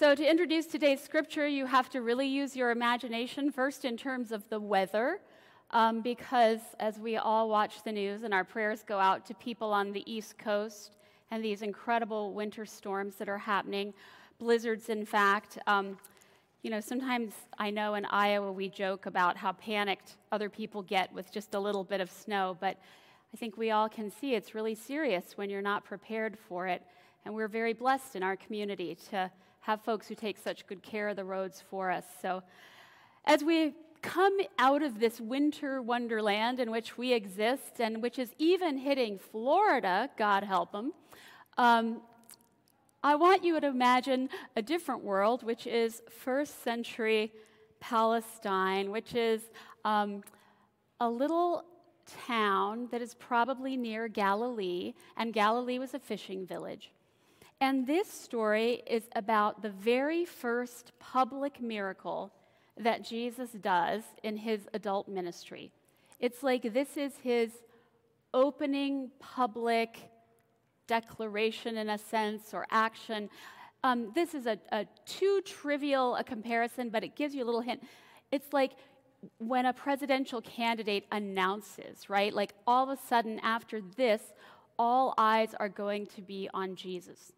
So, to introduce today's scripture, you have to really use your imagination first in terms of the weather, um, because as we all watch the news and our prayers go out to people on the East Coast and these incredible winter storms that are happening, blizzards, in fact. Um, you know, sometimes I know in Iowa we joke about how panicked other people get with just a little bit of snow, but I think we all can see it's really serious when you're not prepared for it. And we're very blessed in our community to have folks who take such good care of the roads for us. So, as we come out of this winter wonderland in which we exist and which is even hitting Florida, God help them, um, I want you to imagine a different world, which is first century Palestine, which is um, a little town that is probably near Galilee, and Galilee was a fishing village. And this story is about the very first public miracle that Jesus does in his adult ministry. It's like this is his opening public declaration, in a sense, or action. Um, this is a, a too trivial a comparison, but it gives you a little hint. It's like when a presidential candidate announces, right? Like all of a sudden after this, all eyes are going to be on Jesus.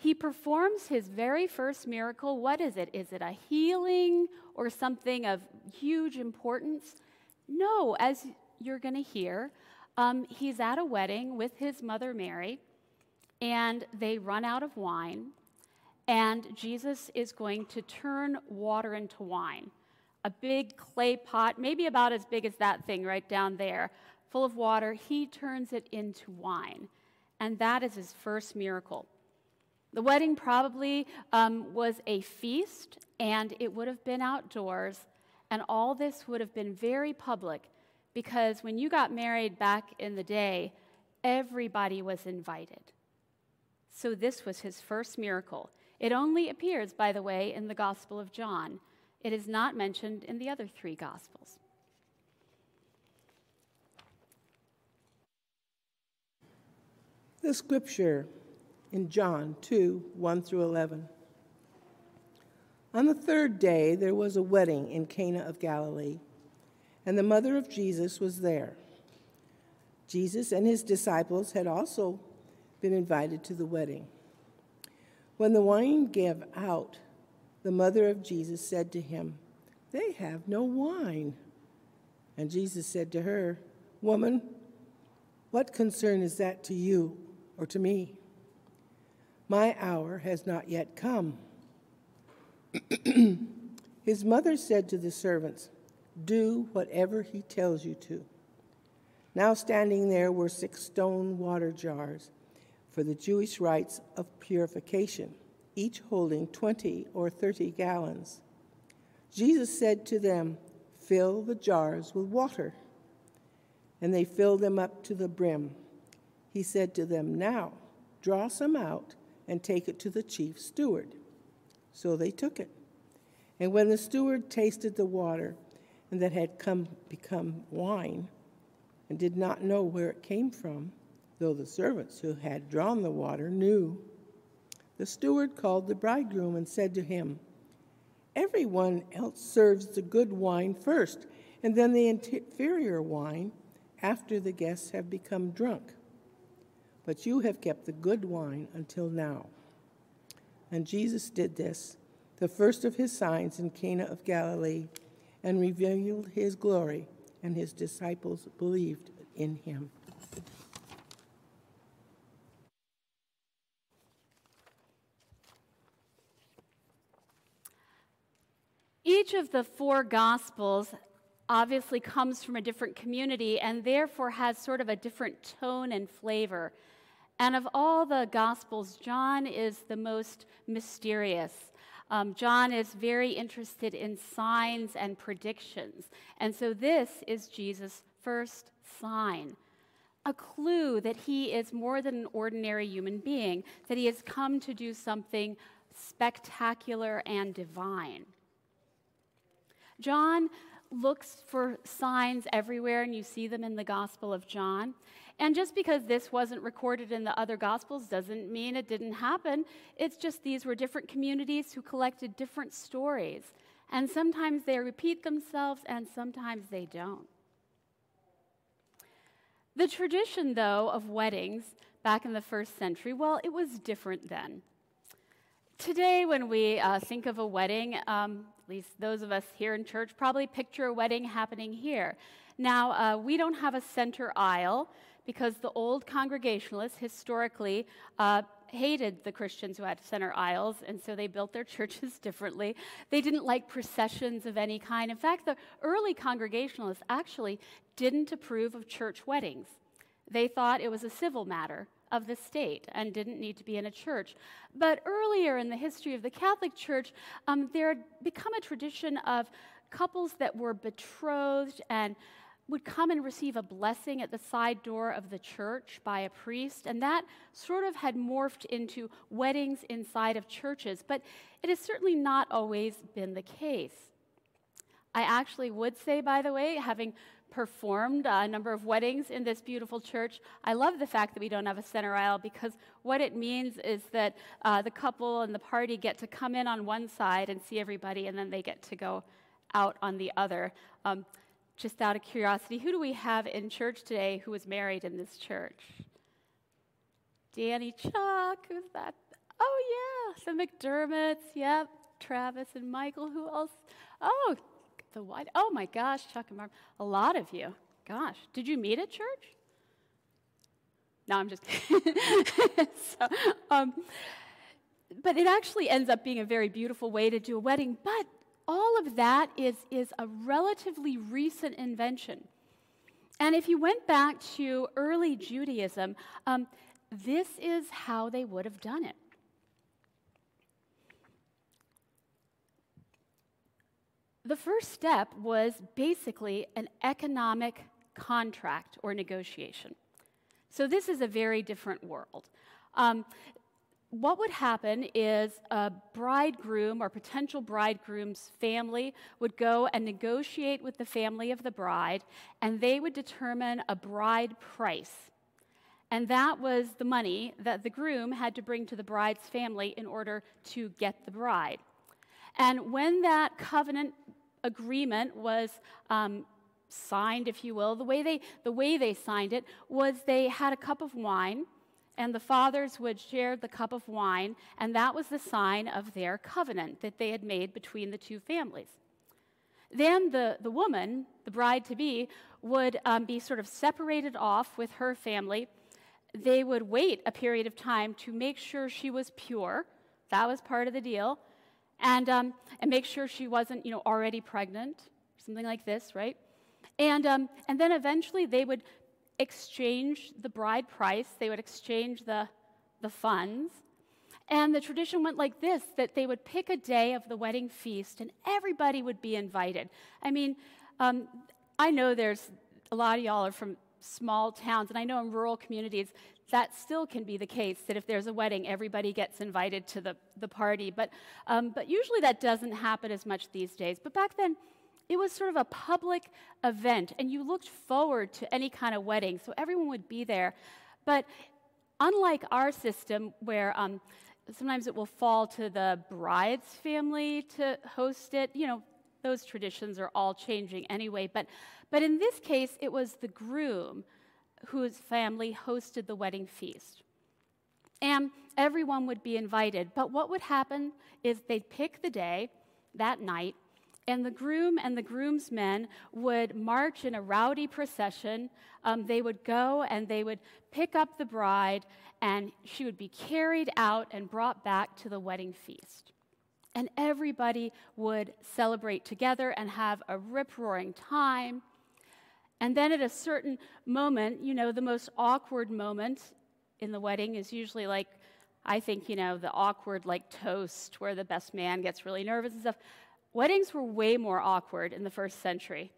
He performs his very first miracle. What is it? Is it a healing or something of huge importance? No, as you're going to hear, um, he's at a wedding with his mother Mary, and they run out of wine, and Jesus is going to turn water into wine. A big clay pot, maybe about as big as that thing right down there, full of water. He turns it into wine, and that is his first miracle. The wedding probably um, was a feast, and it would have been outdoors, and all this would have been very public because when you got married back in the day, everybody was invited. So this was his first miracle. It only appears, by the way, in the Gospel of John. It is not mentioned in the other three Gospels. The scripture in John 2 1 through 11. On the third day, there was a wedding in Cana of Galilee, and the mother of Jesus was there. Jesus and his disciples had also been invited to the wedding. When the wine gave out, the mother of Jesus said to him, They have no wine. And Jesus said to her, Woman, what concern is that to you or to me? My hour has not yet come. His mother said to the servants, Do whatever he tells you to. Now, standing there were six stone water jars for the Jewish rites of purification, each holding 20 or 30 gallons. Jesus said to them, Fill the jars with water. And they filled them up to the brim. He said to them, Now, draw some out and take it to the chief steward. So they took it. And when the steward tasted the water, and that had come become wine, and did not know where it came from, though the servants who had drawn the water knew, the steward called the bridegroom and said to him, Everyone else serves the good wine first, and then the inferior wine after the guests have become drunk but you have kept the good wine until now. And Jesus did this, the first of his signs in Cana of Galilee, and revealed his glory, and his disciples believed in him. Each of the four Gospels obviously comes from a different community and therefore has sort of a different tone and flavor. And of all the Gospels, John is the most mysterious. Um, John is very interested in signs and predictions. And so this is Jesus' first sign a clue that he is more than an ordinary human being, that he has come to do something spectacular and divine. John looks for signs everywhere, and you see them in the Gospel of John. And just because this wasn't recorded in the other Gospels doesn't mean it didn't happen. It's just these were different communities who collected different stories. And sometimes they repeat themselves, and sometimes they don't. The tradition, though, of weddings back in the first century, well, it was different then. Today, when we uh, think of a wedding, um, at least those of us here in church probably picture a wedding happening here. Now, uh, we don't have a center aisle because the old Congregationalists historically uh, hated the Christians who had center aisles, and so they built their churches differently. They didn't like processions of any kind. In fact, the early Congregationalists actually didn't approve of church weddings. They thought it was a civil matter of the state and didn't need to be in a church. But earlier in the history of the Catholic Church, um, there had become a tradition of couples that were betrothed and would come and receive a blessing at the side door of the church by a priest, and that sort of had morphed into weddings inside of churches. But it has certainly not always been the case. I actually would say, by the way, having performed a number of weddings in this beautiful church. I love the fact that we don't have a center aisle because what it means is that uh, the couple and the party get to come in on one side and see everybody, and then they get to go out on the other. Um, just out of curiosity, who do we have in church today who was married in this church? Danny Chuck, who's that? Oh, yeah, the McDermotts, yep, Travis and Michael, who else? Oh, the white, oh my gosh, Chuck and Mark, a lot of you. Gosh, did you meet at church? No, I'm just kidding. so, um, but it actually ends up being a very beautiful way to do a wedding. But all of that is, is a relatively recent invention. And if you went back to early Judaism, um, this is how they would have done it. The first step was basically an economic contract or negotiation. So, this is a very different world. Um, what would happen is a bridegroom or potential bridegroom's family would go and negotiate with the family of the bride, and they would determine a bride price. And that was the money that the groom had to bring to the bride's family in order to get the bride. And when that covenant agreement was um, signed, if you will, the way, they, the way they signed it was they had a cup of wine and the fathers would share the cup of wine, and that was the sign of their covenant that they had made between the two families. Then the, the woman, the bride to be, would um, be sort of separated off with her family. They would wait a period of time to make sure she was pure. That was part of the deal. And, um, and make sure she wasn't, you know, already pregnant, something like this, right? And, um, and then eventually they would exchange the bride price, they would exchange the, the funds. And the tradition went like this that they would pick a day of the wedding feast and everybody would be invited. I mean, um, I know there's a lot of y'all are from small towns, and I know in rural communities that still can be the case that if there's a wedding, everybody gets invited to the, the party. But, um, but usually that doesn't happen as much these days. But back then, it was sort of a public event, and you looked forward to any kind of wedding, so everyone would be there. But unlike our system, where um, sometimes it will fall to the bride's family to host it, you know, those traditions are all changing anyway. But, but in this case, it was the groom whose family hosted the wedding feast. And everyone would be invited. But what would happen is they'd pick the day that night, and the groom and the groomsmen would march in a rowdy procession. Um, they would go and they would pick up the bride, and she would be carried out and brought back to the wedding feast. And everybody would celebrate together and have a rip roaring time. And then at a certain moment, you know, the most awkward moment in the wedding is usually like, I think, you know, the awkward like toast where the best man gets really nervous and stuff. Weddings were way more awkward in the first century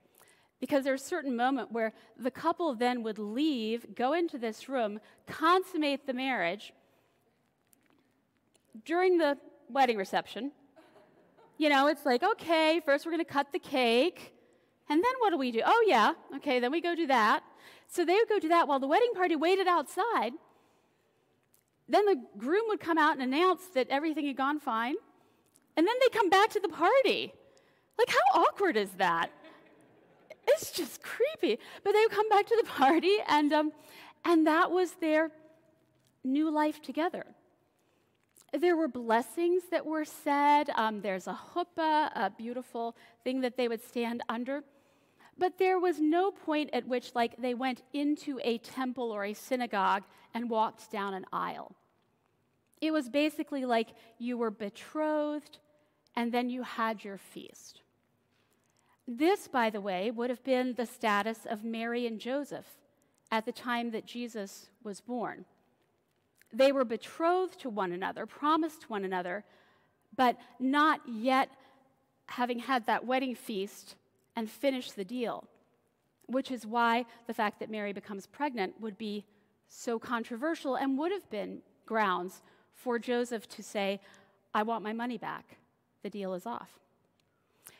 because there's a certain moment where the couple then would leave, go into this room, consummate the marriage during the wedding reception. You know, it's like, okay, first we're going to cut the cake. And then what do we do? Oh, yeah, okay, then we go do that. So they would go do that while the wedding party waited outside. Then the groom would come out and announce that everything had gone fine. And then they come back to the party. Like, how awkward is that? It's just creepy. But they come back to the party, and, um, and that was their new life together. There were blessings that were said. Um, there's a chuppah, a beautiful thing that they would stand under. But there was no point at which, like, they went into a temple or a synagogue and walked down an aisle. It was basically like you were betrothed and then you had your feast. This, by the way, would have been the status of Mary and Joseph at the time that Jesus was born. They were betrothed to one another, promised one another, but not yet having had that wedding feast and finished the deal, which is why the fact that Mary becomes pregnant would be so controversial and would have been grounds for Joseph to say, I want my money back. The deal is off.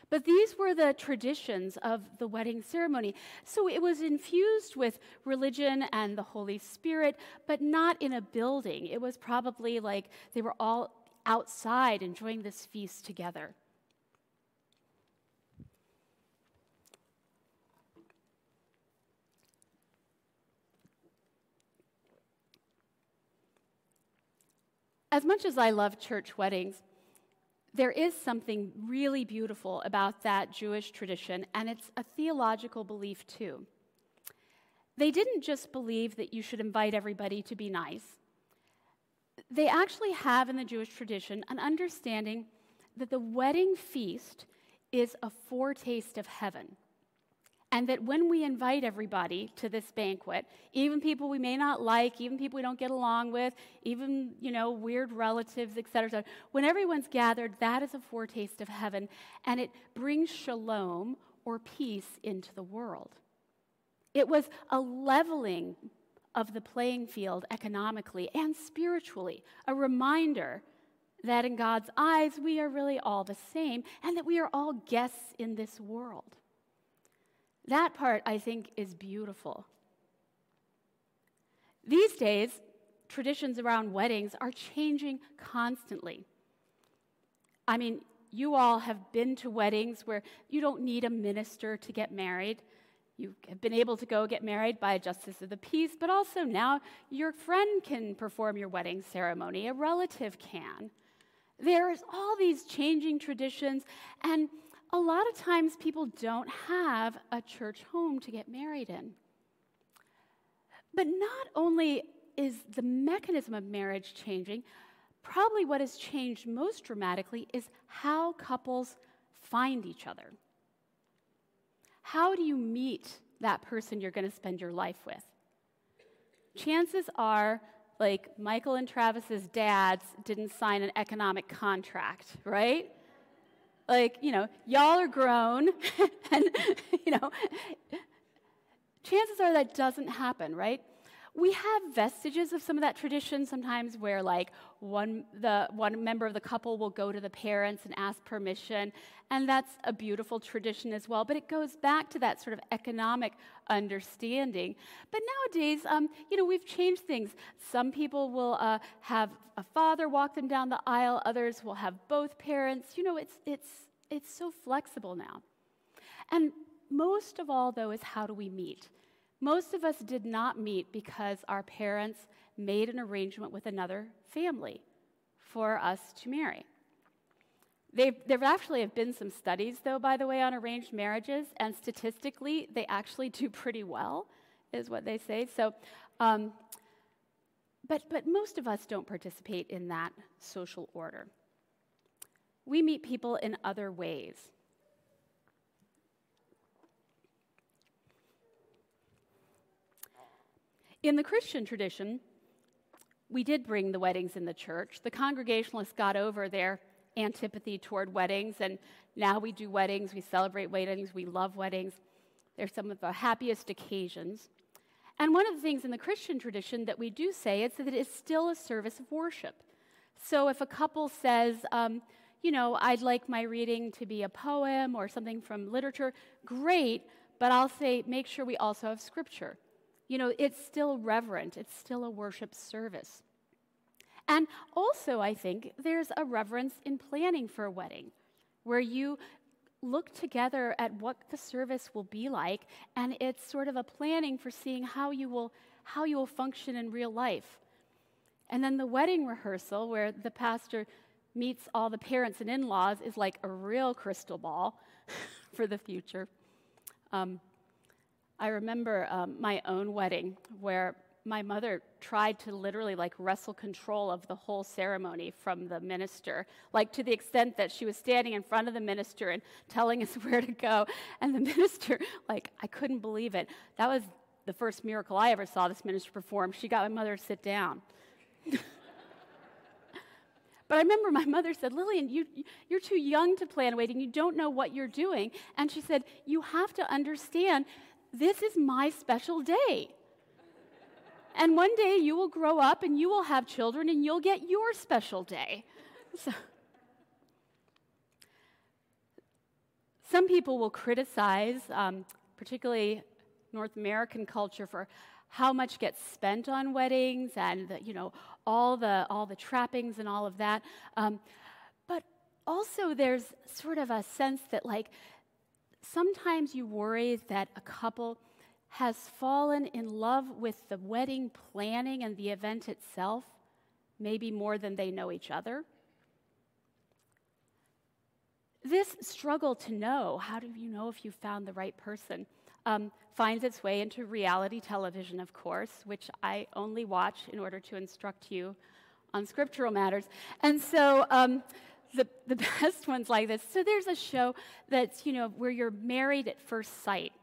But these were the traditions of the wedding ceremony. So it was infused with religion and the Holy Spirit, but not in a building. It was probably like they were all outside enjoying this feast together. As much as I love church weddings, there is something really beautiful about that Jewish tradition, and it's a theological belief too. They didn't just believe that you should invite everybody to be nice. They actually have in the Jewish tradition an understanding that the wedding feast is a foretaste of heaven. And that when we invite everybody to this banquet, even people we may not like, even people we don't get along with, even, you know, weird relatives, et cetera, et cetera, when everyone's gathered, that is a foretaste of heaven, and it brings shalom or peace into the world. It was a leveling of the playing field economically and spiritually, a reminder that in God's eyes we are really all the same and that we are all guests in this world. That part, I think, is beautiful. These days, traditions around weddings are changing constantly. I mean, you all have been to weddings where you don't need a minister to get married. You have been able to go get married by a justice of the peace, but also now your friend can perform your wedding ceremony, a relative can. There's all these changing traditions, and a lot of times people don't have a church home to get married in. But not only is the mechanism of marriage changing, probably what has changed most dramatically is how couples find each other. How do you meet that person you're going to spend your life with? Chances are, like Michael and Travis's dads didn't sign an economic contract, right? Like, you know, y'all are grown, and, you know, chances are that doesn't happen, right? We have vestiges of some of that tradition sometimes where like one the one member of the couple will go to the parents and ask permission and that's a beautiful tradition as well but it goes back to that sort of economic understanding. But nowadays um, you know we've changed things. Some people will uh, have a father walk them down the aisle others will have both parents. You know it's it's it's so flexible now. And most of all though is how do we meet most of us did not meet because our parents made an arrangement with another family for us to marry. They've, there actually have been some studies, though, by the way, on arranged marriages, and statistically, they actually do pretty well, is what they say. So, um, but, but most of us don't participate in that social order. We meet people in other ways. In the Christian tradition, we did bring the weddings in the church. The Congregationalists got over their antipathy toward weddings, and now we do weddings, we celebrate weddings, we love weddings. They're some of the happiest occasions. And one of the things in the Christian tradition that we do say is that it is still a service of worship. So if a couple says, um, you know, I'd like my reading to be a poem or something from literature, great, but I'll say make sure we also have scripture You know, it's still reverent, it's still a worship service. And also, I think there's a reverence in planning for a wedding where you look together at what the service will be like and it's sort of a planning for seeing how you will how you will function in real life. And then the wedding rehearsal where the pastor meets all the parents and in-laws is like a real crystal ball for the future. Um, i remember um, my own wedding where my mother tried to literally like wrestle control of the whole ceremony from the minister, like to the extent that she was standing in front of the minister and telling us where to go. And the minister, like, I couldn't believe it. That was the first miracle I ever saw this minister perform. She got my mother to sit down. But I remember my mother said, Lillian, you, you're too young to plan a wedding. You don't know what you're doing. And she said, You have to understand this is my special day. And one day you will grow up and you will have children and you'll get your special day. So, some people will criticize, um, particularly North American culture, for how much gets spent on weddings and the, you know all the all the trappings and all of that. Um, but also, there's sort of a sense that like sometimes you worry that a couple has fallen in love with the wedding planning and the event itself, maybe more than they know each other. This struggle to know, how do you know if you found the right person, um, finds its way into reality television, of course, which I only watch in order to instruct you on scriptural matters. And so, um, the, the best ones like this. So there's a show that's, you know, where you're married at first sight.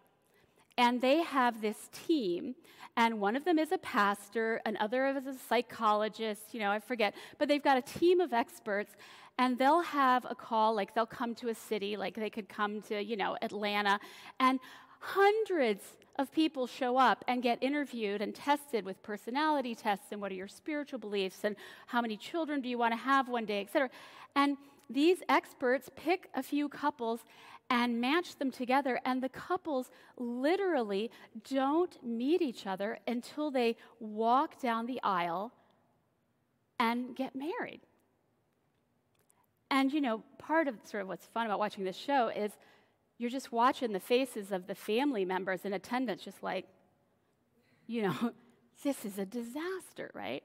And they have this team, and one of them is a pastor, another is a psychologist, you know, I forget, but they've got a team of experts, and they'll have a call, like they'll come to a city, like they could come to, you know, Atlanta, and hundreds of people show up and get interviewed and tested with personality tests and what are your spiritual beliefs and how many children do you want to have one day, et cetera. And these experts pick a few couples and match them together. And the couples literally don't meet each other until they walk down the aisle and get married. And, you know, part of sort of what's fun about watching this show is you're just watching the faces of the family members in attendance, just like, you know, this is a disaster, right?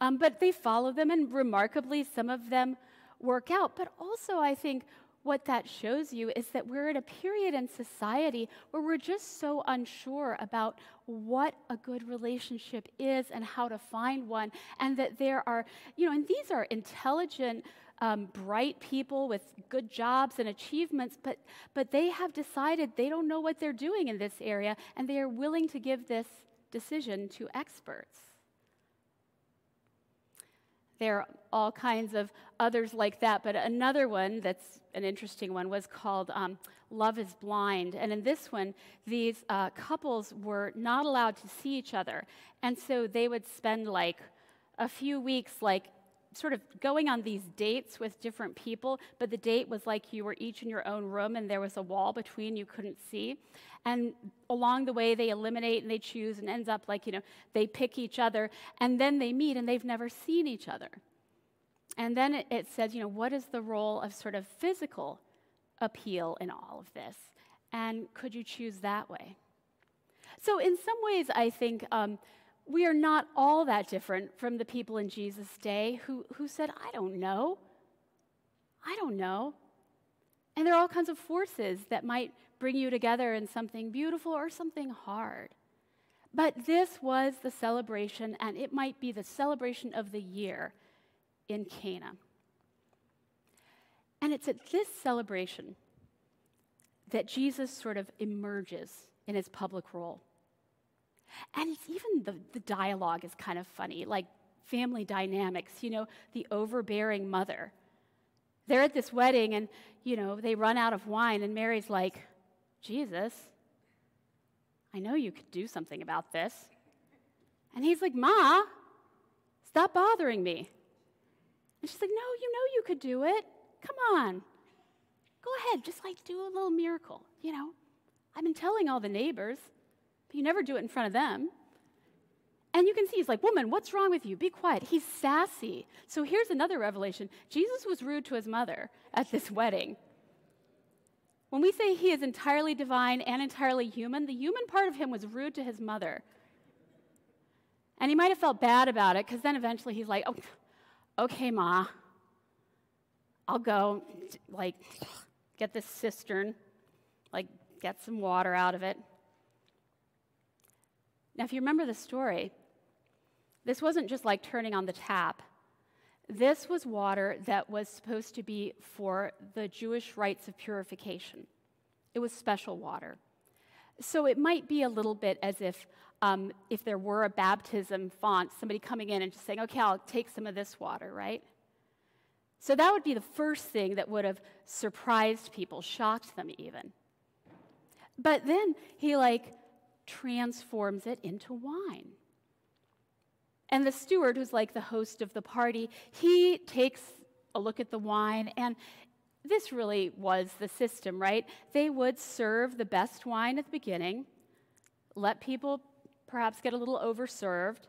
Um, but they follow them, and remarkably, some of them work out. But also, I think what that shows you is that we're at a period in society where we're just so unsure about what a good relationship is and how to find one, and that there are, you know, and these are intelligent, um, bright people with good jobs and achievements, but, but they have decided they don't know what they're doing in this area, and they are willing to give this decision to experts. There are all kinds of others like that, but another one that's an interesting one was called um, Love is Blind. And in this one, these uh, couples were not allowed to see each other. And so they would spend like a few weeks, like sort of going on these dates with different people, but the date was like you were each in your own room and there was a wall between you couldn't see. And along the way, they eliminate and they choose and ends up like, you know, they pick each other and then they meet and they've never seen each other. And then it, it says, you know, what is the role of sort of physical appeal in all of this? And could you choose that way? So, in some ways, I think um, we are not all that different from the people in Jesus' day who, who said, I don't know. I don't know. And there are all kinds of forces that might bring you together in something beautiful or something hard. But this was the celebration, and it might be the celebration of the year in Cana. And it's at this celebration that Jesus sort of emerges in his public role. And even the, the dialogue is kind of funny, like family dynamics, you know, the overbearing mother. They're at this wedding and, you know, they run out of wine, and Mary's like, Jesus, I know you could do something about this. And he's like, Ma, stop bothering me. And she's like, No, you know you could do it. Come on. Go ahead, just like do a little miracle, you know. I've been telling all the neighbors. But you never do it in front of them. And you can see he's like, Woman, what's wrong with you? Be quiet. He's sassy. So here's another revelation Jesus was rude to his mother at this wedding. When we say he is entirely divine and entirely human, the human part of him was rude to his mother. And he might have felt bad about it because then eventually he's like, oh, okay, Ma, I'll go, like, get this cistern, like, get some water out of it. Now, if you remember the story, this wasn't just like turning on the tap. This was water that was supposed to be for the Jewish rites of purification. It was special water. So it might be a little bit as if um, if there were a baptism font, somebody coming in and just saying, okay, I'll take some of this water, right? So that would be the first thing that would have surprised people, shocked them even. But then he like transforms it into wine. And the steward, who's like the host of the party, he takes a look at the wine, and this really was the system, right? They would serve the best wine at the beginning, let people perhaps get a little overserved,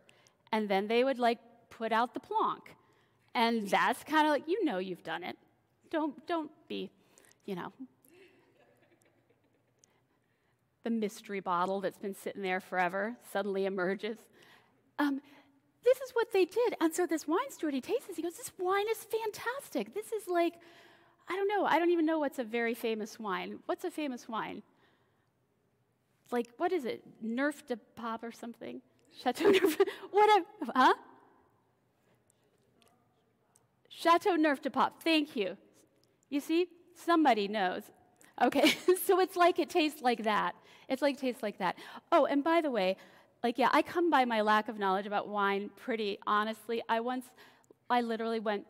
and then they would like put out the plonk. And that's kind of like, you know, you've done it. Don't, don't be, you know, the mystery bottle that's been sitting there forever suddenly emerges. Um, this is what they did. And so this wine steward, he tastes this, he goes, This wine is fantastic. This is like, I don't know, I don't even know what's a very famous wine. What's a famous wine? Like, what is it? Nerf de Pop or something? Chateau Nerf, whatever, huh? Chateau Nerf de Pop, thank you. You see, somebody knows. Okay, so it's like it tastes like that. It's like tastes like that. Oh, and by the way, like, yeah, I come by my lack of knowledge about wine pretty honestly. I once, I literally went,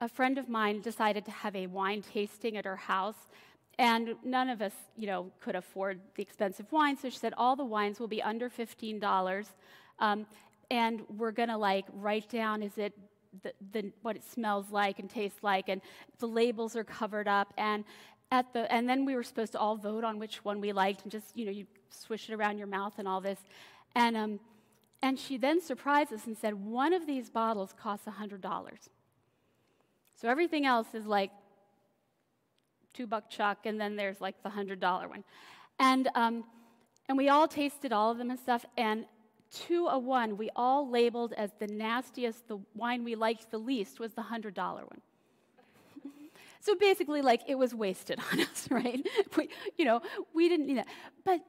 a friend of mine decided to have a wine tasting at her house, and none of us, you know, could afford the expensive wine. So she said, all the wines will be under $15, um, and we're gonna like write down, is it the, the, what it smells like and tastes like, and the labels are covered up, and at the, and then we were supposed to all vote on which one we liked, and just, you know, you swish it around your mouth and all this. And, um, and she then surprised us and said, one of these bottles costs $100. So everything else is like two buck chuck, and then there's like the $100 one. And, um, and we all tasted all of them and stuff, and to a one, we all labeled as the nastiest, the wine we liked the least was the $100 one. So basically, like, it was wasted on us, right? We, you know, we didn't need that. But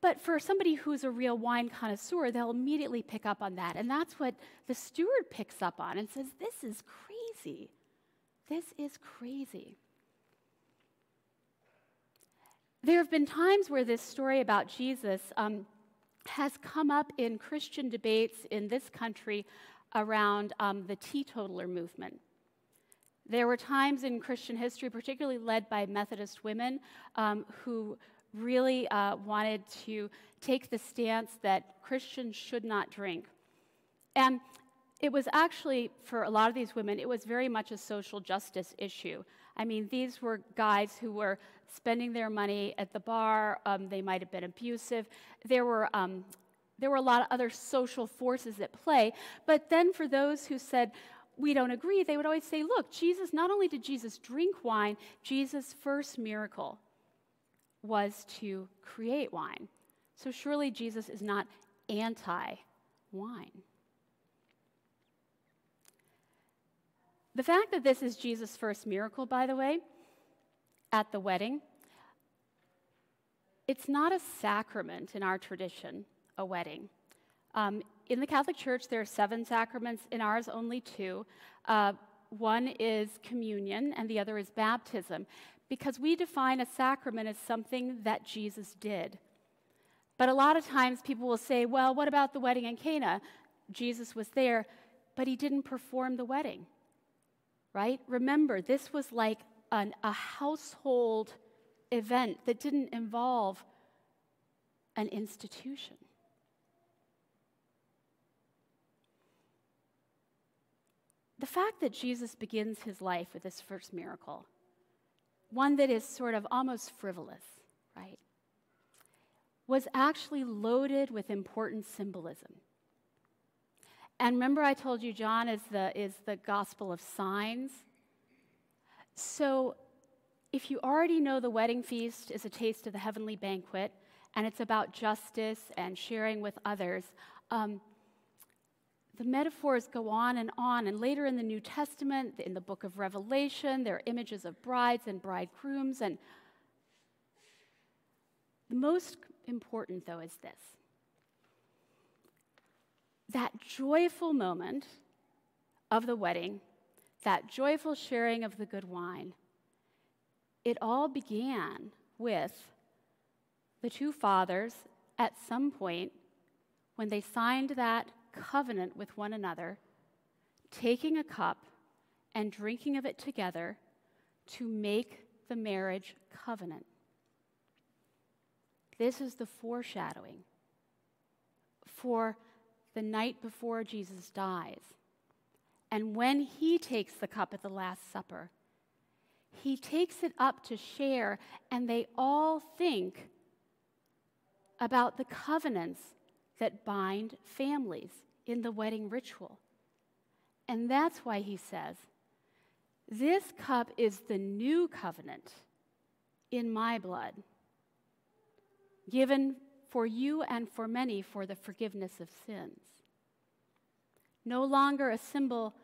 but for somebody who's a real wine connoisseur, they'll immediately pick up on that. And that's what the steward picks up on and says, This is crazy. This is crazy. There have been times where this story about Jesus um, has come up in Christian debates in this country around um, the teetotaler movement. There were times in Christian history, particularly led by Methodist women, um, who really uh, wanted to take the stance that Christians should not drink. And it was actually, for a lot of these women, it was very much a social justice issue. I mean, these were guys who were spending their money at the bar, um, they might have been abusive. There were, um, there were a lot of other social forces at play. But then for those who said, we don't agree, they would always say, look, Jesus, not only did Jesus drink wine, Jesus' first miracle was to create wine. So surely Jesus is not anti wine. The fact that this is Jesus' first miracle, by the way, at the wedding, it's not a sacrament in our tradition, a wedding. Um, in the Catholic Church, there are seven sacraments, in ours, only two. Uh, one is communion, and the other is baptism because we define a sacrament as something that Jesus did. But a lot of times people will say, well, what about the wedding in Cana? Jesus was there, but he didn't perform the wedding, right? Remember, this was like an, a household event that didn't involve an institution. The fact that Jesus begins his life with this first miracle one that is sort of almost frivolous, right? was actually loaded with important symbolism. And remember, I told you John is the, is the gospel of signs? So, if you already know the wedding feast is a taste of the heavenly banquet, and it's about justice and sharing with others, um, the metaphors go on and on. And later in the New Testament, in the book of Revelation, there are images of brides and bridegrooms. And the most important, though, is this that joyful moment of the wedding, that joyful sharing of the good wine, it all began with the two fathers at some point when they signed that covenant with one another, taking a cup and drinking of it together to make the marriage covenant. This is the foreshadowing for the night before Jesus dies. And when he takes the cup at the Last Supper, he takes it up to share, and they all think about the covenants that bind families in the wedding ritual. And that's why he says, This cup is the new covenant in my blood given for you and for many for the forgiveness of sins. No longer a symbol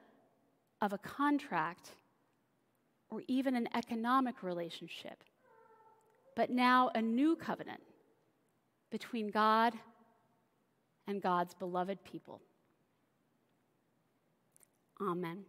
of a contract or even an economic relationship, but now a new covenant between God and God's beloved people. Amen.